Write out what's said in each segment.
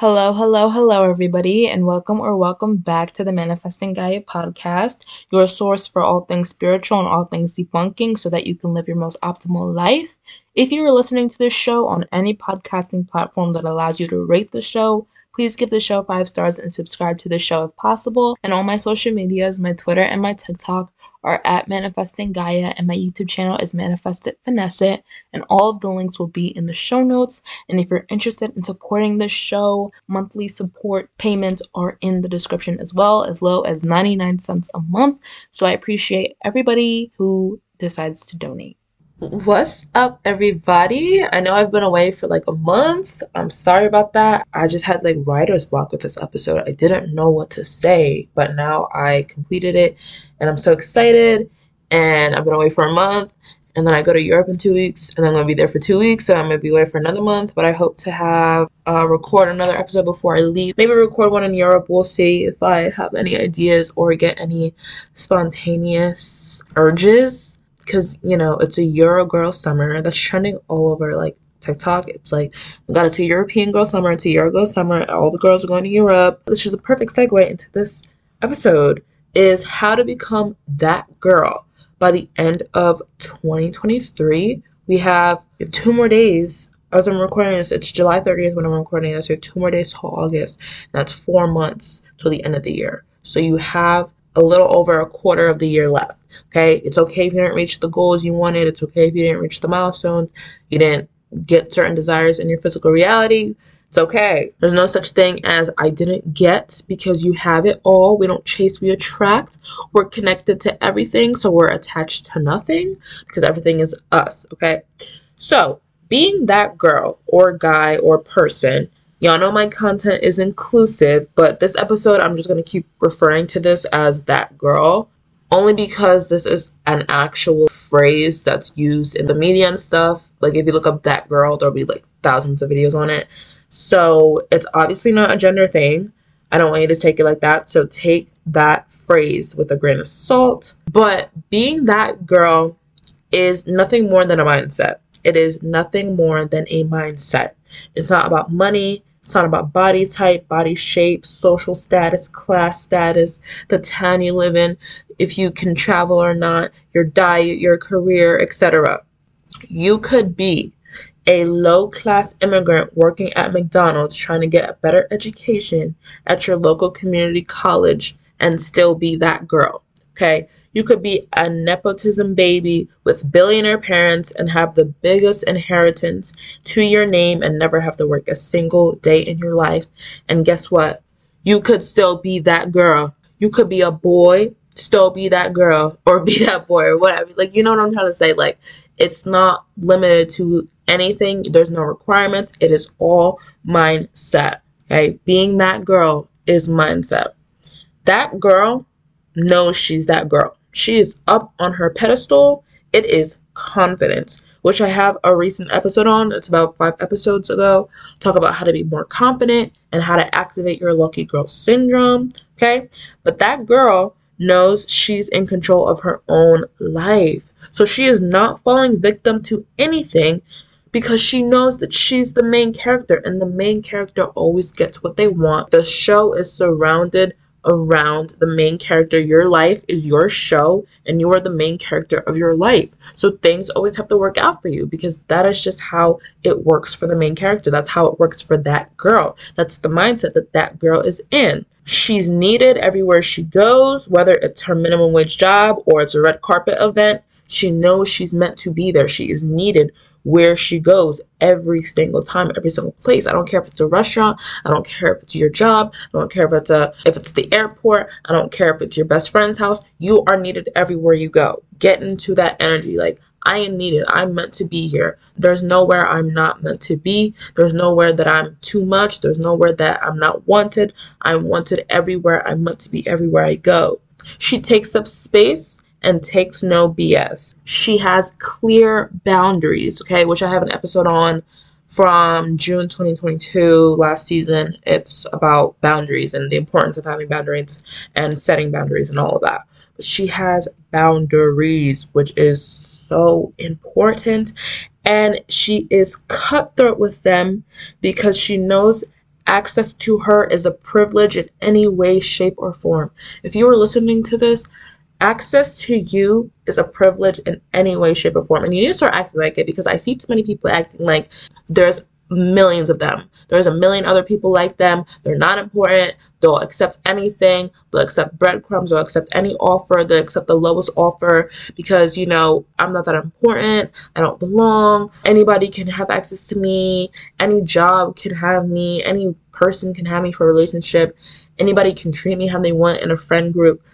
Hello, hello, hello, everybody, and welcome or welcome back to the Manifesting Gaia podcast, your source for all things spiritual and all things debunking so that you can live your most optimal life. If you are listening to this show on any podcasting platform that allows you to rate the show, please give the show five stars and subscribe to the show if possible. And all my social medias, my Twitter and my TikTok, are at Manifesting Gaia, and my YouTube channel is Manifested Finesse. And all of the links will be in the show notes. And if you're interested in supporting the show, monthly support payments are in the description as well, as low as 99 cents a month. So I appreciate everybody who decides to donate. What's up, everybody? I know I've been away for like a month. I'm sorry about that. I just had like writer's block with this episode. I didn't know what to say, but now I completed it and I'm so excited. And I've been away for a month, and then I go to Europe in two weeks, and I'm gonna be there for two weeks, so I'm gonna be away for another month. But I hope to have uh, record another episode before I leave. Maybe record one in Europe. We'll see if I have any ideas or get any spontaneous urges because you know it's a Euro girl summer that's trending all over like TikTok. It's like we got it a European girl summer, it's a Euro girl summer. All the girls are going to Europe. This is a perfect segue into this episode. Is how to become that girl by the end of 2023. We have two more days as I'm recording this, it's July 30th when I'm recording this. We have two more days till August. That's four months till the end of the year. So you have a little over a quarter of the year left. Okay, it's okay if you didn't reach the goals you wanted. It's okay if you didn't reach the milestones. You didn't get certain desires in your physical reality. It's okay. There's no such thing as I didn't get because you have it all. We don't chase, we attract. We're connected to everything, so we're attached to nothing because everything is us. Okay, so being that girl or guy or person Y'all know my content is inclusive, but this episode I'm just going to keep referring to this as that girl only because this is an actual phrase that's used in the media and stuff. Like if you look up that girl, there'll be like thousands of videos on it. So it's obviously not a gender thing. I don't want you to take it like that. So take that phrase with a grain of salt. But being that girl is nothing more than a mindset. It is nothing more than a mindset. It's not about money. It's not about body type, body shape, social status, class status, the town you live in, if you can travel or not, your diet, your career, etc. You could be a low class immigrant working at McDonald's trying to get a better education at your local community college and still be that girl. Okay. You could be a nepotism baby with billionaire parents and have the biggest inheritance to your name and never have to work a single day in your life. And guess what? You could still be that girl. You could be a boy, still be that girl, or be that boy, or whatever. Like, you know what I'm trying to say? Like, it's not limited to anything, there's no requirements. It is all mindset. Okay. Being that girl is mindset. That girl knows she's that girl. She is up on her pedestal. It is confidence, which I have a recent episode on. It's about five episodes ago. Talk about how to be more confident and how to activate your lucky girl syndrome. Okay. But that girl knows she's in control of her own life. So she is not falling victim to anything because she knows that she's the main character and the main character always gets what they want. The show is surrounded around the main character. Your life is your show, and you are the main character of your life. So things always have to work out for you because that is just how it works for the main character. That's how it works for that girl. That's the mindset that that girl is in. She's needed everywhere she goes, whether it's her minimum wage job or it's a red carpet event. She knows she's meant to be there. She is needed where she goes every single time, every single place. I don't care if it's a restaurant. I don't care if it's your job. I don't care if it's a if it's the airport. I don't care if it's your best friend's house. You are needed everywhere you go. Get into that energy. Like I am needed. I'm meant to be here. There's nowhere I'm not meant to be. There's nowhere that I'm too much. There's nowhere that I'm not wanted. I'm wanted everywhere. I'm meant to be everywhere I go. She takes up space and takes no BS. She has clear boundaries, okay, which I have an episode on from June 2022 last season. It's about boundaries and the importance of having boundaries and setting boundaries and all of that. But she has boundaries, which is so important. And she is cutthroat with them because she knows access to her is a privilege in any way, shape, or form. If you are listening to this, access to you is a privilege in any way, shape, or form. And you need to start acting like it because I see too many people acting like there's millions of them. There's a million other people like them. They're not important. They'll accept anything. They'll accept breadcrumbs. They'll accept any offer. They'll accept the lowest offer because, you know, I'm not that important. I don't belong. Anybody can have access to me. Any job can have me. Any person can have me for a relationship. Anybody can treat me how they want in a friend group.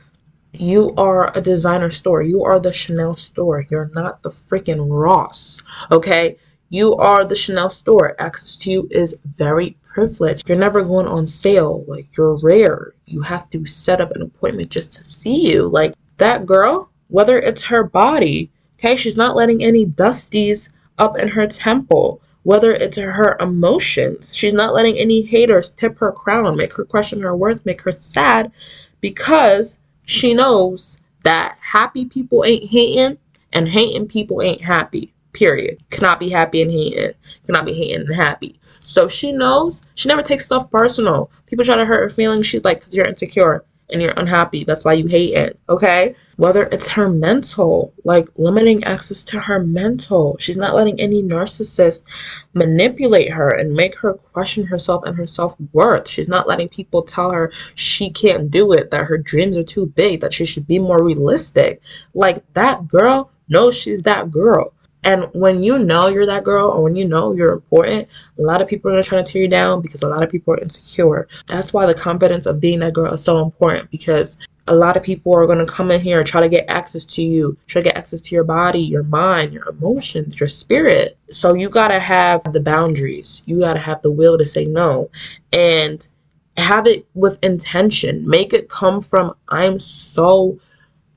You are a designer store. You are the Chanel store. You're not the freaking Ross. Okay? You are the Chanel store. Access to you is very privileged. You're never going on sale. Like, you're rare. You have to set up an appointment just to see you. Like, that girl, whether it's her body, okay, she's not letting any dusties up in her temple. Whether it's her emotions, she's not letting any haters tip her crown, make her question her worth, make her sad because she knows that happy people ain't hating and hating people ain't happy. Period. Cannot be happy and hating. Cannot be hating and happy. So she knows she never takes stuff personal. People try to hurt her feelings. She's like, because you're insecure and you're unhappy. That's why you hate it. Okay? Whether it's her mental, like limiting access to her mental. She's not letting any narcissist manipulate her and make her question herself and her self worth. She's not letting people tell her she can't do it, that her dreams are too big, that she should be more realistic. Like that girl knows she's that girl. And when you know you're that girl or when you know you're important, a lot of people are going to try to tear you down because a lot of people are insecure. That's why the confidence of being that girl is so important because a lot of people are going to come in here and try to get access to you, try to get access to your body, your mind, your emotions, your spirit. So you got to have the boundaries. You got to have the will to say no and have it with intention. Make it come from, I'm so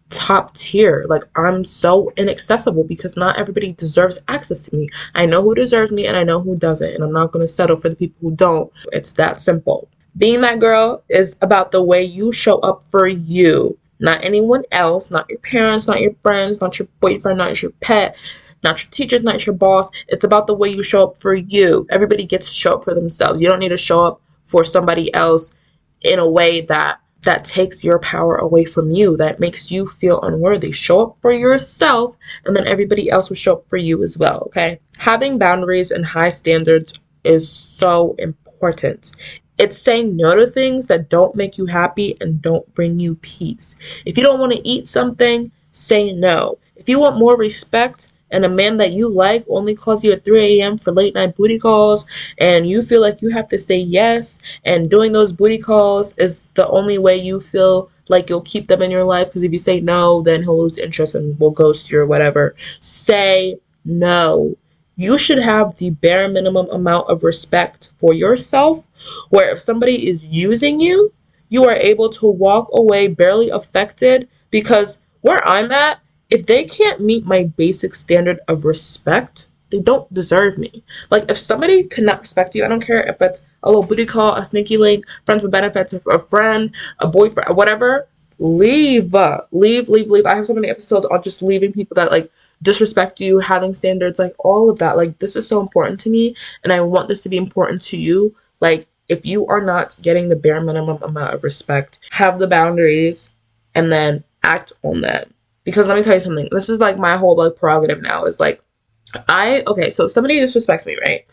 top tier. Like I'm so inaccessible because not everybody deserves access to me. I know who deserves me and I know who doesn't, and I'm not going to settle for the people who don't. It's that simple. Being that girl is about the way you show up for you, not anyone else, not your parents, not your friends, not your boyfriend, not your pet. Not your teachers, not your boss. It's about the way you show up for you. Everybody gets to show up for themselves. You don't need to show up for somebody else in a way that that takes your power away from you, that makes you feel unworthy. Show up for yourself, and then everybody else will show up for you as well, okay? Having boundaries and high standards is so important. It's saying no to things that don't make you happy and don't bring you peace. If you don't want to eat something, say no. If you want more respect, and a man that you like only calls you at 3 a.m. for late night booty calls, and you feel like you have to say yes, and doing those booty calls is the only way you feel like you'll keep them in your life, because if you say no, then he'll lose interest and will ghost you or whatever. Say no. You should have the bare minimum amount of respect for yourself, where if somebody is using you, you are able to walk away barely affected because where I'm at, if they can't meet my basic standard of respect, they don't deserve me. Like if somebody cannot respect you, I don't care if it's a little booty call, a sneaky link, friends with benefits, a friend, a boyfriend, whatever. Leave, leave, leave, leave. I have so many episodes on just leaving people that like disrespect you, having standards, like all of that. Like this is so important to me, and I want this to be important to you. Like if you are not getting the bare minimum amount of respect, have the boundaries, and then act on that because let me tell you something. This is like my whole like prerogative now is like I okay, so if somebody disrespects me, right?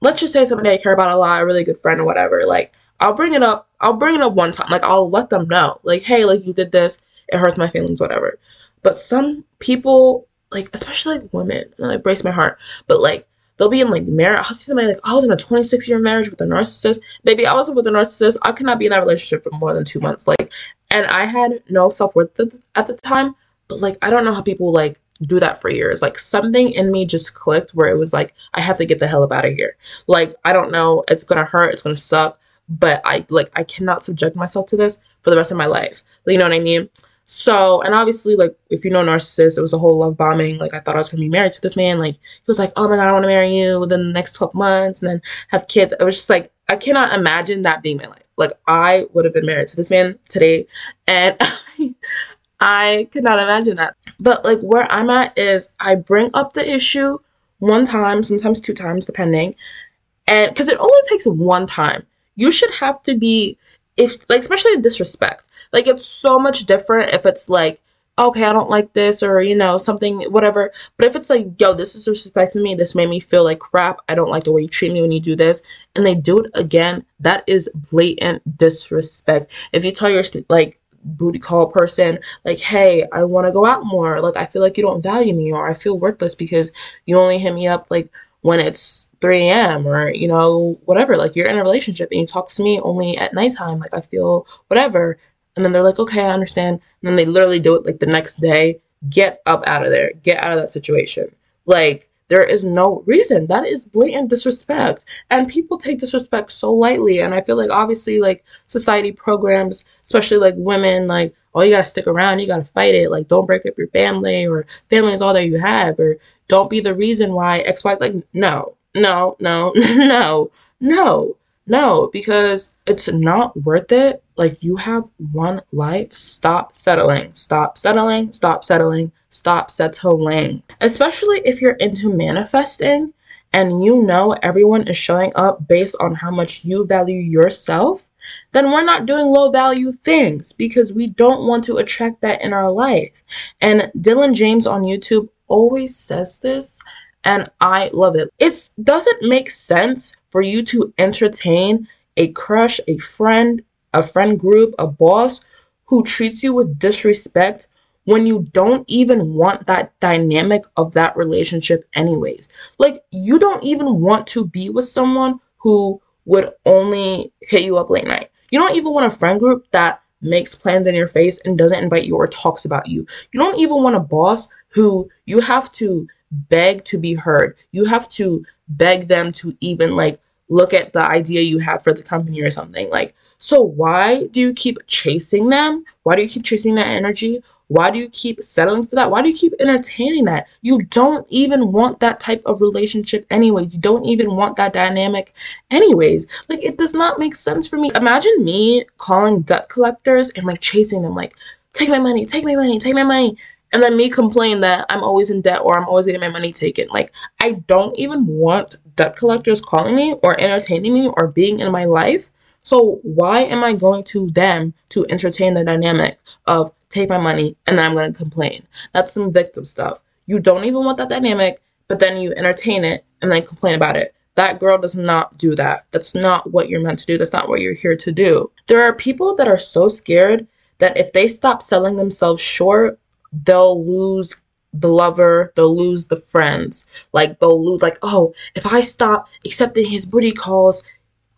Let's just say somebody I care about a lot, a really good friend or whatever. Like I'll bring it up. I'll bring it up one time. Like I'll let them know. Like, hey, like you did this. It hurts my feelings, whatever. But some people, like especially like women, like brace my heart. But like they'll be in like marriage. I'll see somebody like, oh, I was in a 26 year marriage with a narcissist. Maybe I wasn't with a narcissist. I could not be in that relationship for more than two months. Like, and I had no self worth at the time. But like I don't know how people like do that for years. Like something in me just clicked where it was like I have to get the hell up out of here. Like I don't know, it's gonna hurt, it's gonna suck, but I like I cannot subject myself to this for the rest of my life. You know what I mean? So, and obviously, like, if you know narcissist, it was a whole love bombing. Like, I thought I was gonna be married to this man. Like, he was like, oh my god, I wanna marry you within the next 12 months and then have kids. It was just like, I cannot imagine that being my life. Like, I would have been married to this man today. And I could not imagine that. But like where I'm at is I bring up the issue one time, sometimes two times, depending. And because it only takes one time. you should have to be if like especially disrespect. Like it's so much different if it's like okay, I don't like this or you know something whatever. But if it's like yo, this is disrespecting me. This made me feel like crap. I don't like the way you treat me when you do this, and they do it again. That is blatant disrespect. If you tell your like booty call person like hey i want to go out more like i feel like you don't value me or i feel worthless because you only hit me up like when it's 3 a.m. or, you know, whatever. Like you're in a relationship and you talk to me only at nighttime. Like I feel whatever. And then they're like, okay, I understand. And then they literally do it like the next day. Get up out of there. Get out of that situation. Like, there is no reason. That is blatant disrespect. And people take disrespect so lightly. And I feel like obviously like society programs, especially like women, like, oh you gotta stick around, you gotta fight it, like don't break up your family or family is all that you have, or don't be the reason why X, Y like no, no, no, no, no. No, because it's not worth it. Like, you have one life. Stop settling. Stop settling. Stop settling. Stop settling. Especially if you're into manifesting and you know everyone is showing up based on how much you value yourself, then we're not doing low value things because we don't want to attract that in our life. And Dylan James on YouTube always says this and I love it. It doesn't make sense for you to entertain a crush, a friend, a friend group, a boss who treats you with disrespect when you don't even want that dynamic of that relationship anyways. Like you don't even want to be with someone who would only hit you up late night. You don't even want a friend group that makes plans in your face and doesn't invite you or talks about you. You don't even want a boss who you have to beg to be heard. You have to beg them to even like look at the idea you have for the company or something. Like, so why do you keep chasing them? Why do you keep chasing that energy? Why do you keep settling for that? Why do you keep entertaining that? You don't even want that type of relationship anyways. You don't even want that dynamic anyways. Like it does not make sense for me. Imagine me calling debt collectors and like chasing them like take my money, take my money, take my money and then me complain that I'm always in debt or I'm always getting my money taken. Like, I don't even want debt collectors calling me or entertaining me or being in my life. So, why am I going to them to entertain the dynamic of take my money and then I'm going to complain? That's some victim stuff. You don't even want that dynamic, but then you entertain it and then complain about it. That girl does not do that. That's not what you're meant to do. That's not what you're here to do. There are people that are so scared that if they stop selling themselves short they'll lose the lover, they'll lose the friends. Like they'll lose like, oh, if I stop accepting his booty calls,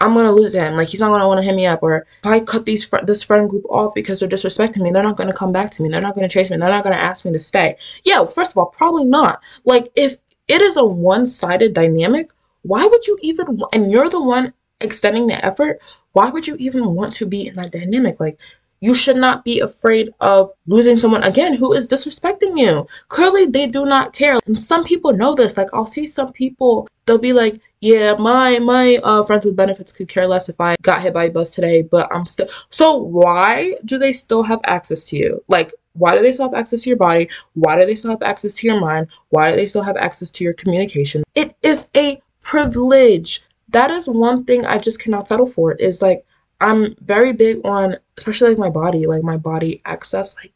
I'm gonna lose him. Like he's not gonna want to hit me up. Or if I cut these fr- this friend group off because they're disrespecting me, they're not gonna come back to me. They're not gonna chase me. They're not gonna ask me to stay. Yeah, first of all, probably not. Like if it is a one-sided dynamic, why would you even? And you're the one extending the effort. Why would you even want to be in that dynamic? Like you should not be afraid of losing someone again who is disrespecting you. Clearly, they do not care. And some people know this. Like, I'll see some people, they'll be like, yeah, my my uh, friends with benefits could care less if I got hit by a bus today, but I'm still. So, why do they still have access to you? Like, why do they still have access to your body? Why do they still have access to your mind? Why do they still have access to your communication? It is a privilege. That is one thing I just cannot settle for. Is like, I'm very big on, especially like my body, like my body access. Like,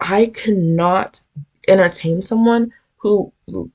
I cannot entertain someone who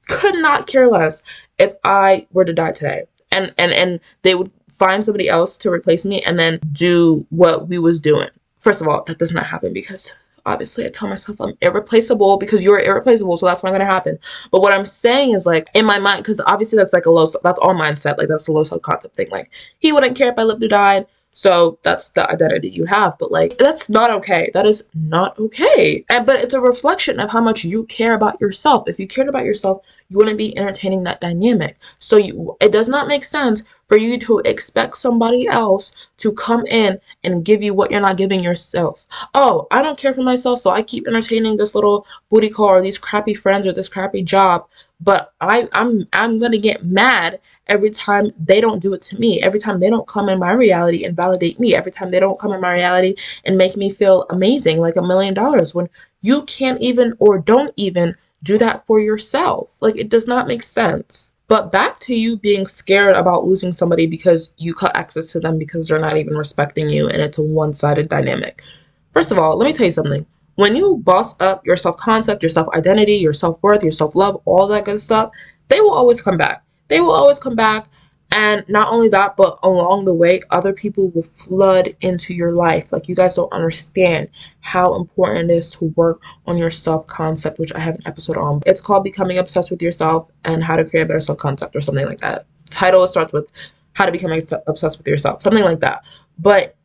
could not care less if I were to die today, and and and they would find somebody else to replace me and then do what we was doing. First of all, that does not happen because obviously I tell myself I'm irreplaceable because you're irreplaceable, so that's not gonna happen. But what I'm saying is like in my mind, because obviously that's like a low, that's all mindset, like that's a low self concept thing. Like he wouldn't care if I lived or died. So that's the identity you have. But like that's not okay. That is not okay. And but it's a reflection of how much you care about yourself. If you cared about yourself, you wouldn't be entertaining that dynamic. So you it does not make sense for you to expect somebody else to come in and give you what you're not giving yourself. Oh, I don't care for myself, so I keep entertaining this little booty call or these crappy friends or this crappy job but I I'm I'm gonna get mad every time they don't do it to me. Every time they don't come in my reality and validate me. Every time they don't come in my reality and make me feel amazing like a million dollars when you can't even or don't even do that for yourself. Like it does not make sense. But back to you being scared about losing somebody because you cut access to them because they're not even respecting you and it's a one sided dynamic. First of all, let me tell you something. When you boss up your self concept, your self identity, your self worth, your self love, all that good stuff, they will always come back. They will always come back and not only that, but along the way, other people will flood into your life. Like, you guys don't understand how important it is to work on your self concept, which I have an episode on. It's called Becoming Obsessed with Yourself and How to Create a Better Self Concept, or something like that. Title starts with How to Become Obsessed with Yourself, something like that. But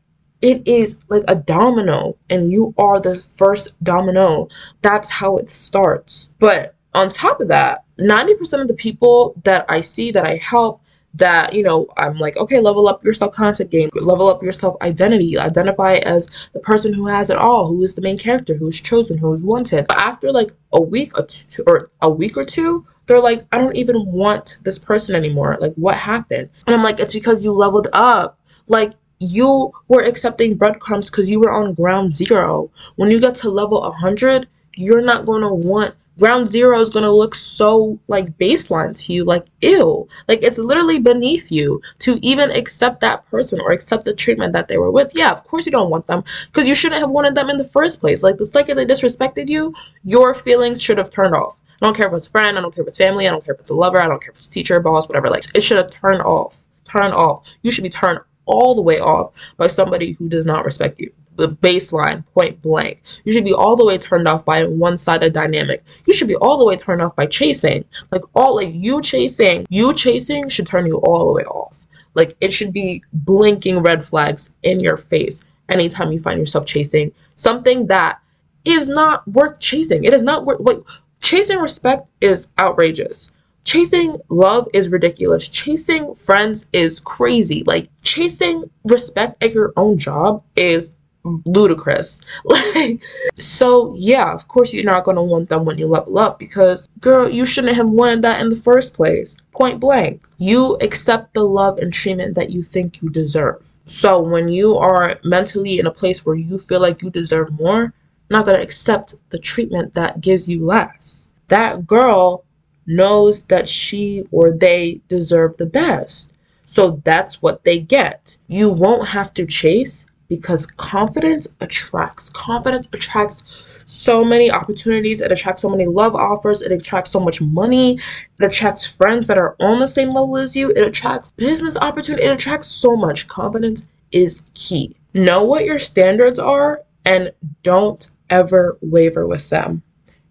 it is like a domino, and you are the first domino. That's how it starts. But on top of that, 90% of the people that I see that I help that you know i'm like okay level up your self-concept game. Level up your self-identity. Identify as the person who has it all who is the main character who's chosen who's wanted. But after like a week or, two, or a week or two they're like i don't even want this person anymore. Like what happened? And i'm like it's because you leveled up. Like you were accepting breadcrumbs because you were on ground zero. When you get to level 100 you're not going to want ground zero is going to look so like baseline to you like ew. Like it's literally beneath you to even accept that person or accept the treatment that they were with. Yeah of course you don't want them because you shouldn't have wanted them in the first place. Like the second they disrespected you your feelings should have turned off. I don't care if it's a friend i don't care if it's family i don't care if it's a lover i don't care if it's teacher boss whatever like it should have turned off turned off. You should be turned all the way off by somebody who does not respect you the baseline point blank. You should be all the way turned off by a one sided dynamic. You should be all the way turned off by chasing. Like all like you chasing, you chasing should turn you all the way off. Like it should be blinking red flags in your face anytime you find yourself chasing something that is not worth chasing. It is not worth like chasing respect is outrageous. Chasing love is ridiculous. Chasing friends is crazy. Like chasing respect at your own job is ludicrous. Like, so yeah, of course you're not gonna want them when you level up because, girl, you shouldn't have wanted that in the first place. Point blank. You accept the love and treatment that you think you deserve. So when you are mentally in a place where you feel like you deserve more, not gonna accept the treatment that gives you less. That girl knows that she or they deserve the best. So that's what they get. You won't have to chase because confidence attracts. Confidence attracts so many opportunities. It attracts so many love offers. It attracts so much money. It attracts friends that are on the same level as you. It attracts business opportunity. It attracts so much. Confidence is key. Know what your standards are and don't ever waver with them.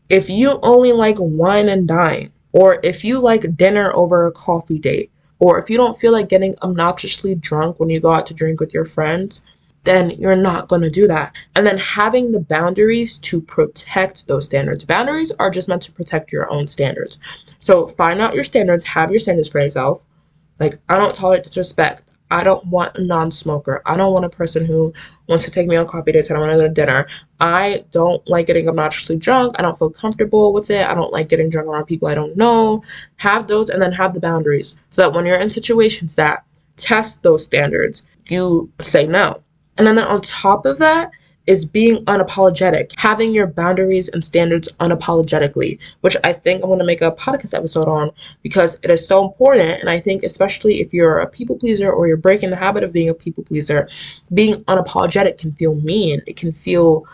If you only like wine and dine, or if you like dinner over a coffee date, or if you don't feel like getting obnoxiously drunk when you go out to drink with your friends, then you're not going to do that. And then having the boundaries to protect those standards. Boundaries are just meant to protect your own standards. So find out your standards, have your standards for yourself. Like, I don't tolerate disrespect. I don't want a non smoker. I don't want a person who wants to take me on coffee dates. And I want to go to dinner. I don't like getting obnoxiously drunk. I don't feel comfortable with it. I don't like getting drunk around people I don't know. Have those and then have the boundaries so that when you're in situations that test those standards, you say no and then on top of that is being unapologetic, having your boundaries and standards unapologetically, which I think I'm going to make a podcast episode on because it is so important. And I think, especially if you're a people pleaser or you're breaking the habit of being a people pleaser, being unapologetic can feel mean. It can feel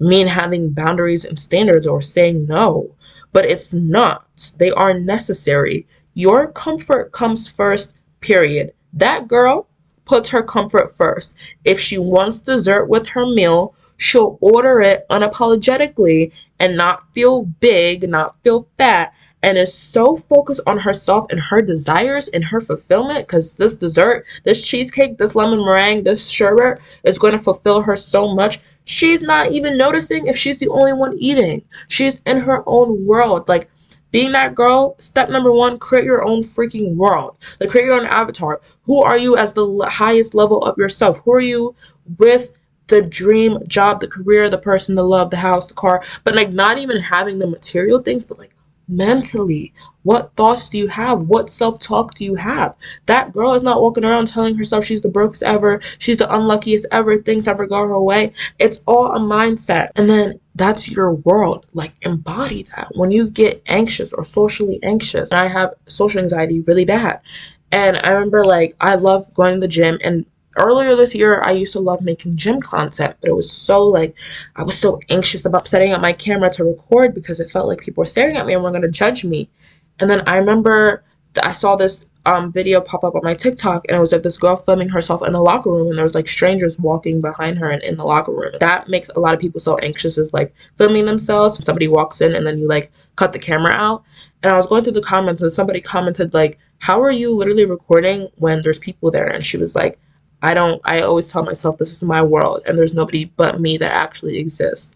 mean having boundaries and standards or saying no, but it's not. They are necessary. Your comfort comes first, period. That girl puts her comfort first. If she wants dessert with her meal, she'll order it unapologetically and not feel big, not feel fat, and is so focused on herself and her desires and her fulfillment because this dessert, this cheesecake, this lemon meringue, this sherbet is going to fulfill her so much. She's not even noticing if she's the only one eating. She's in her own world. Like, being that girl, step number one, create your own freaking world. Like, create your own avatar. Who are you as the highest level of yourself? Who are you with the dream job, the career, the person, the love, the house, the car, but like not even having the material things, but like mentally, What thoughts do you have? What self talk do you have? That girl is not walking around telling herself she's the brokest ever, she's the unluckiest ever, things never go her way. It's all a mindset. And then that's your world. Like, embody that. When you get anxious or socially anxious, and I have social anxiety really bad. And I remember, like, I love going to the gym and earlier this year i used to love making gym content but it was so like i was so anxious about setting up my camera to record because it felt like people were staring at me and were going to judge me. And then i remember i saw this um, video pop up on my tiktok and it was of this girl filming herself in the locker room and there was like strangers walking behind her and in the locker room. That makes a lot of people so anxious is like filming themselves. Somebody walks in and then you like cut the camera out. And i was going through the comments and somebody commented like how are you literally recording when there's people there? And she was like I don't, I always tell myself this is my world and there's nobody but me that actually exists.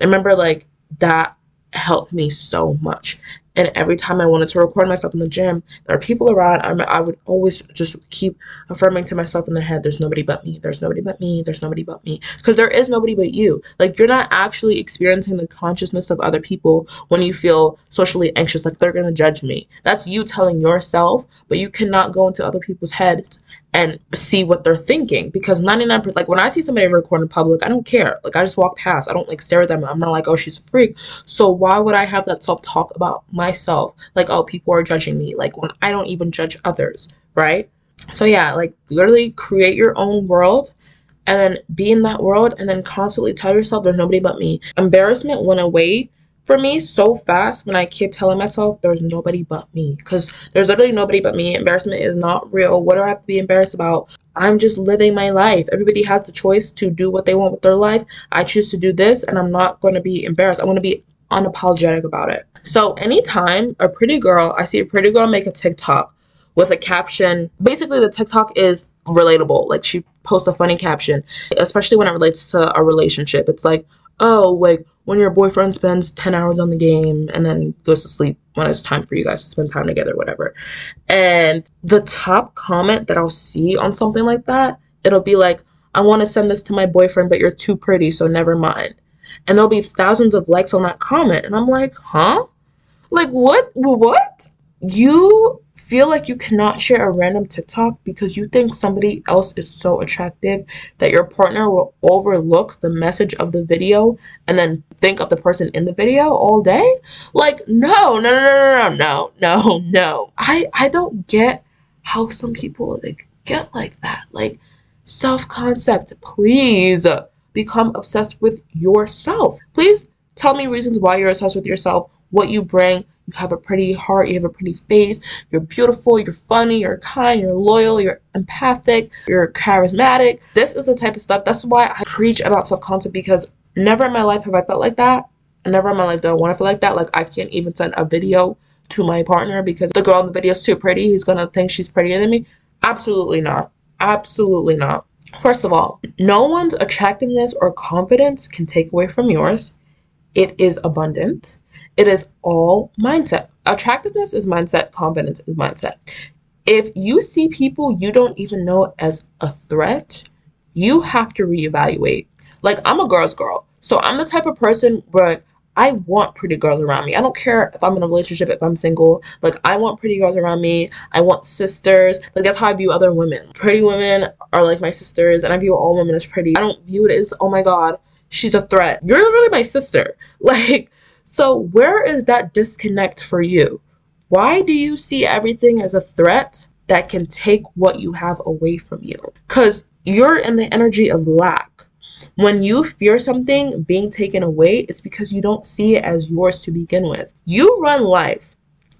I remember like that helped me so much. And every time I wanted to record myself in the gym, there are people around. I'm, I would always just keep affirming to myself in the head, there's nobody but me. There's nobody but me. There's nobody but me. Because there is nobody but you. Like, you're not actually experiencing the consciousness of other people when you feel socially anxious, like they're to judge me. That's you telling yourself, but you cannot go into other people's heads and see what they're thinking. Because 99% like when i see somebody record in public i don't care. Like i just walk past. I don't like stare at them. I'm not like oh she's a freak. So why would i have that self-talk about myself? Like oh people are judging me. Like when i don't even judge others right? So yeah like literally create your own world and then be in that world and then constantly tell yourself there's nobody but me. Embarrassment went away for me so fast when I keep telling myself there's nobody but me. Because there's literally nobody but me. Embarrassment is not real. What do I have to be embarrassed about? I'm just living my life. Everybody has the choice to do what they want with their life. I choose to do this, and I'm not going to be embarrassed. I'm going to be unapologetic about it. So, anytime a pretty girl, I see a pretty girl make a TikTok with a caption, basically, the TikTok is relatable. Like, she posts a funny caption, especially when it relates to a relationship. It's like, oh, like when your boyfriend spends 10 hours on the game and then goes to sleep when it's time for you guys to spend time together, whatever. And the top comment that I'll see on something like that, it'll be like, I want to send this to my boyfriend, but you're too pretty, so never mind. And there'll be thousands of likes on that comment. And I'm like, huh? Like, what? What? you feel like you cannot share a random TikTok because you think somebody else is so attractive that your partner will overlook the message of the video and then think of the person in the video all day? Like, no, no, no, no, no, no, no. I, I don't get how some people like get like that. Like, self-concept, please become obsessed with yourself. Please tell me reasons why you're obsessed with yourself, what you bring, you have a pretty heart, you have a pretty face, you're beautiful, you're funny, you're kind, you're loyal, you're empathic, you're charismatic. This is the type of stuff. That's why I preach about self concept because never in my life have I felt like that. Never in my life do I want to feel like that. Like I can't even send a video to my partner because the girl in the video is too pretty. He's gonna think she's prettier than me. Absolutely not. Absolutely not. First of all, no one's attractiveness or confidence can take away from yours. It is abundant. It is all mindset. Attractiveness is mindset, confidence is mindset. If you see people you don't even know as a threat, you have to reevaluate. Like, I'm a girl's girl. So I'm the type of person where I want pretty girls around me. I don't care if I'm in a relationship, if I'm single. Like, I want pretty girls around me. I want sisters. Like, that's how I view other women. Pretty women are like my sisters, and I view all women as pretty. I don't view it as, oh my god, she's a threat. You're literally my sister. Like, so, where is that disconnect for you? Why do you see everything as a threat that can take what you have away from you? Because you're in the energy of lack. When you fear something being taken away, it's because you don't see it as yours to begin with. You run life.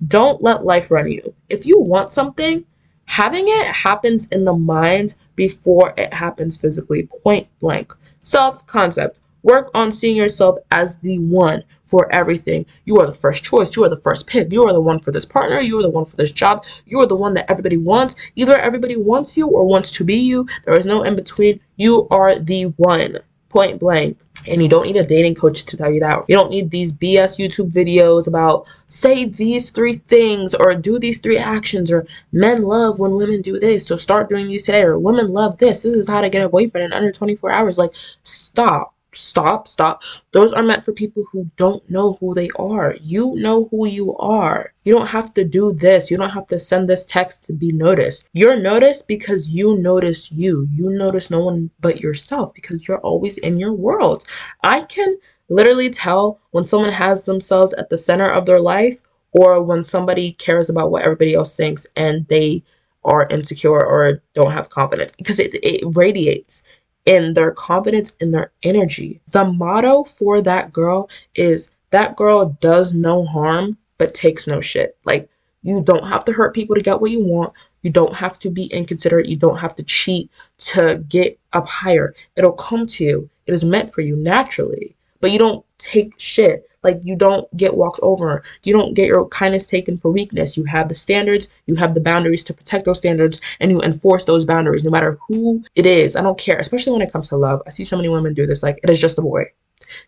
Don't let life run you. If you want something, having it happens in the mind before it happens physically, point blank. Self concept. Work on seeing yourself as the one for everything. You are the first choice. You are the first pick. You are the one for this partner. You are the one for this job. You are the one that everybody wants. Either everybody wants you or wants to be you. There is no in between. You are the one. Point blank. And you don't need a dating coach to tell you that. You don't need these BS YouTube videos about say these three things or do these three actions or men love when women do this. So start doing these today or women love this. This is how to get a boyfriend in under 24 hours. Like, stop stop, stop. Those are meant for people who don't know who they are. You know who you are. You don't have to do this. You don't have to send this text to be noticed. You're noticed because you notice you. You notice no one but yourself because you're always in your world. I can literally tell when someone has themselves at the center of their life or when somebody cares about what everybody else thinks and they are insecure or don't have confidence because it, it radiates in their confidence in their energy. The motto for that girl is that girl does no harm but takes no shit. Like you don't have to hurt people to get what you want. You don't have to be inconsiderate. You don't have to cheat to get up higher. It'll come to you. It is meant for you naturally. But you don't take shit. Like you don't get walked over. You don't get your kindness taken for weakness. You have the standards, you have the boundaries to protect those standards, and you enforce those boundaries no matter who it is. I don't care, especially when it comes to love. I see so many women do this. Like it is just a boy.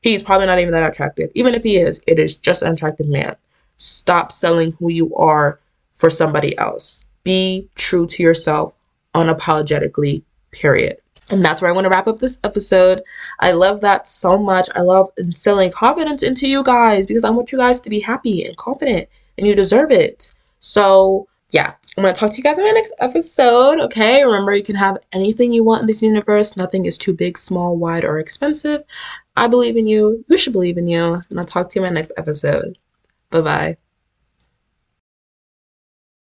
He's probably not even that attractive. Even if he is, it is just an attractive man. Stop selling who you are for somebody else. Be true to yourself unapologetically, period. And that's where I want to wrap up this episode. I love that so much. I love instilling confidence into you guys because I want you guys to be happy and confident and you deserve it. So, yeah, I'm going to talk to you guys in my next episode. Okay, remember you can have anything you want in this universe. Nothing is too big, small, wide, or expensive. I believe in you. You should believe in you. And I'll talk to you in my next episode. Bye bye.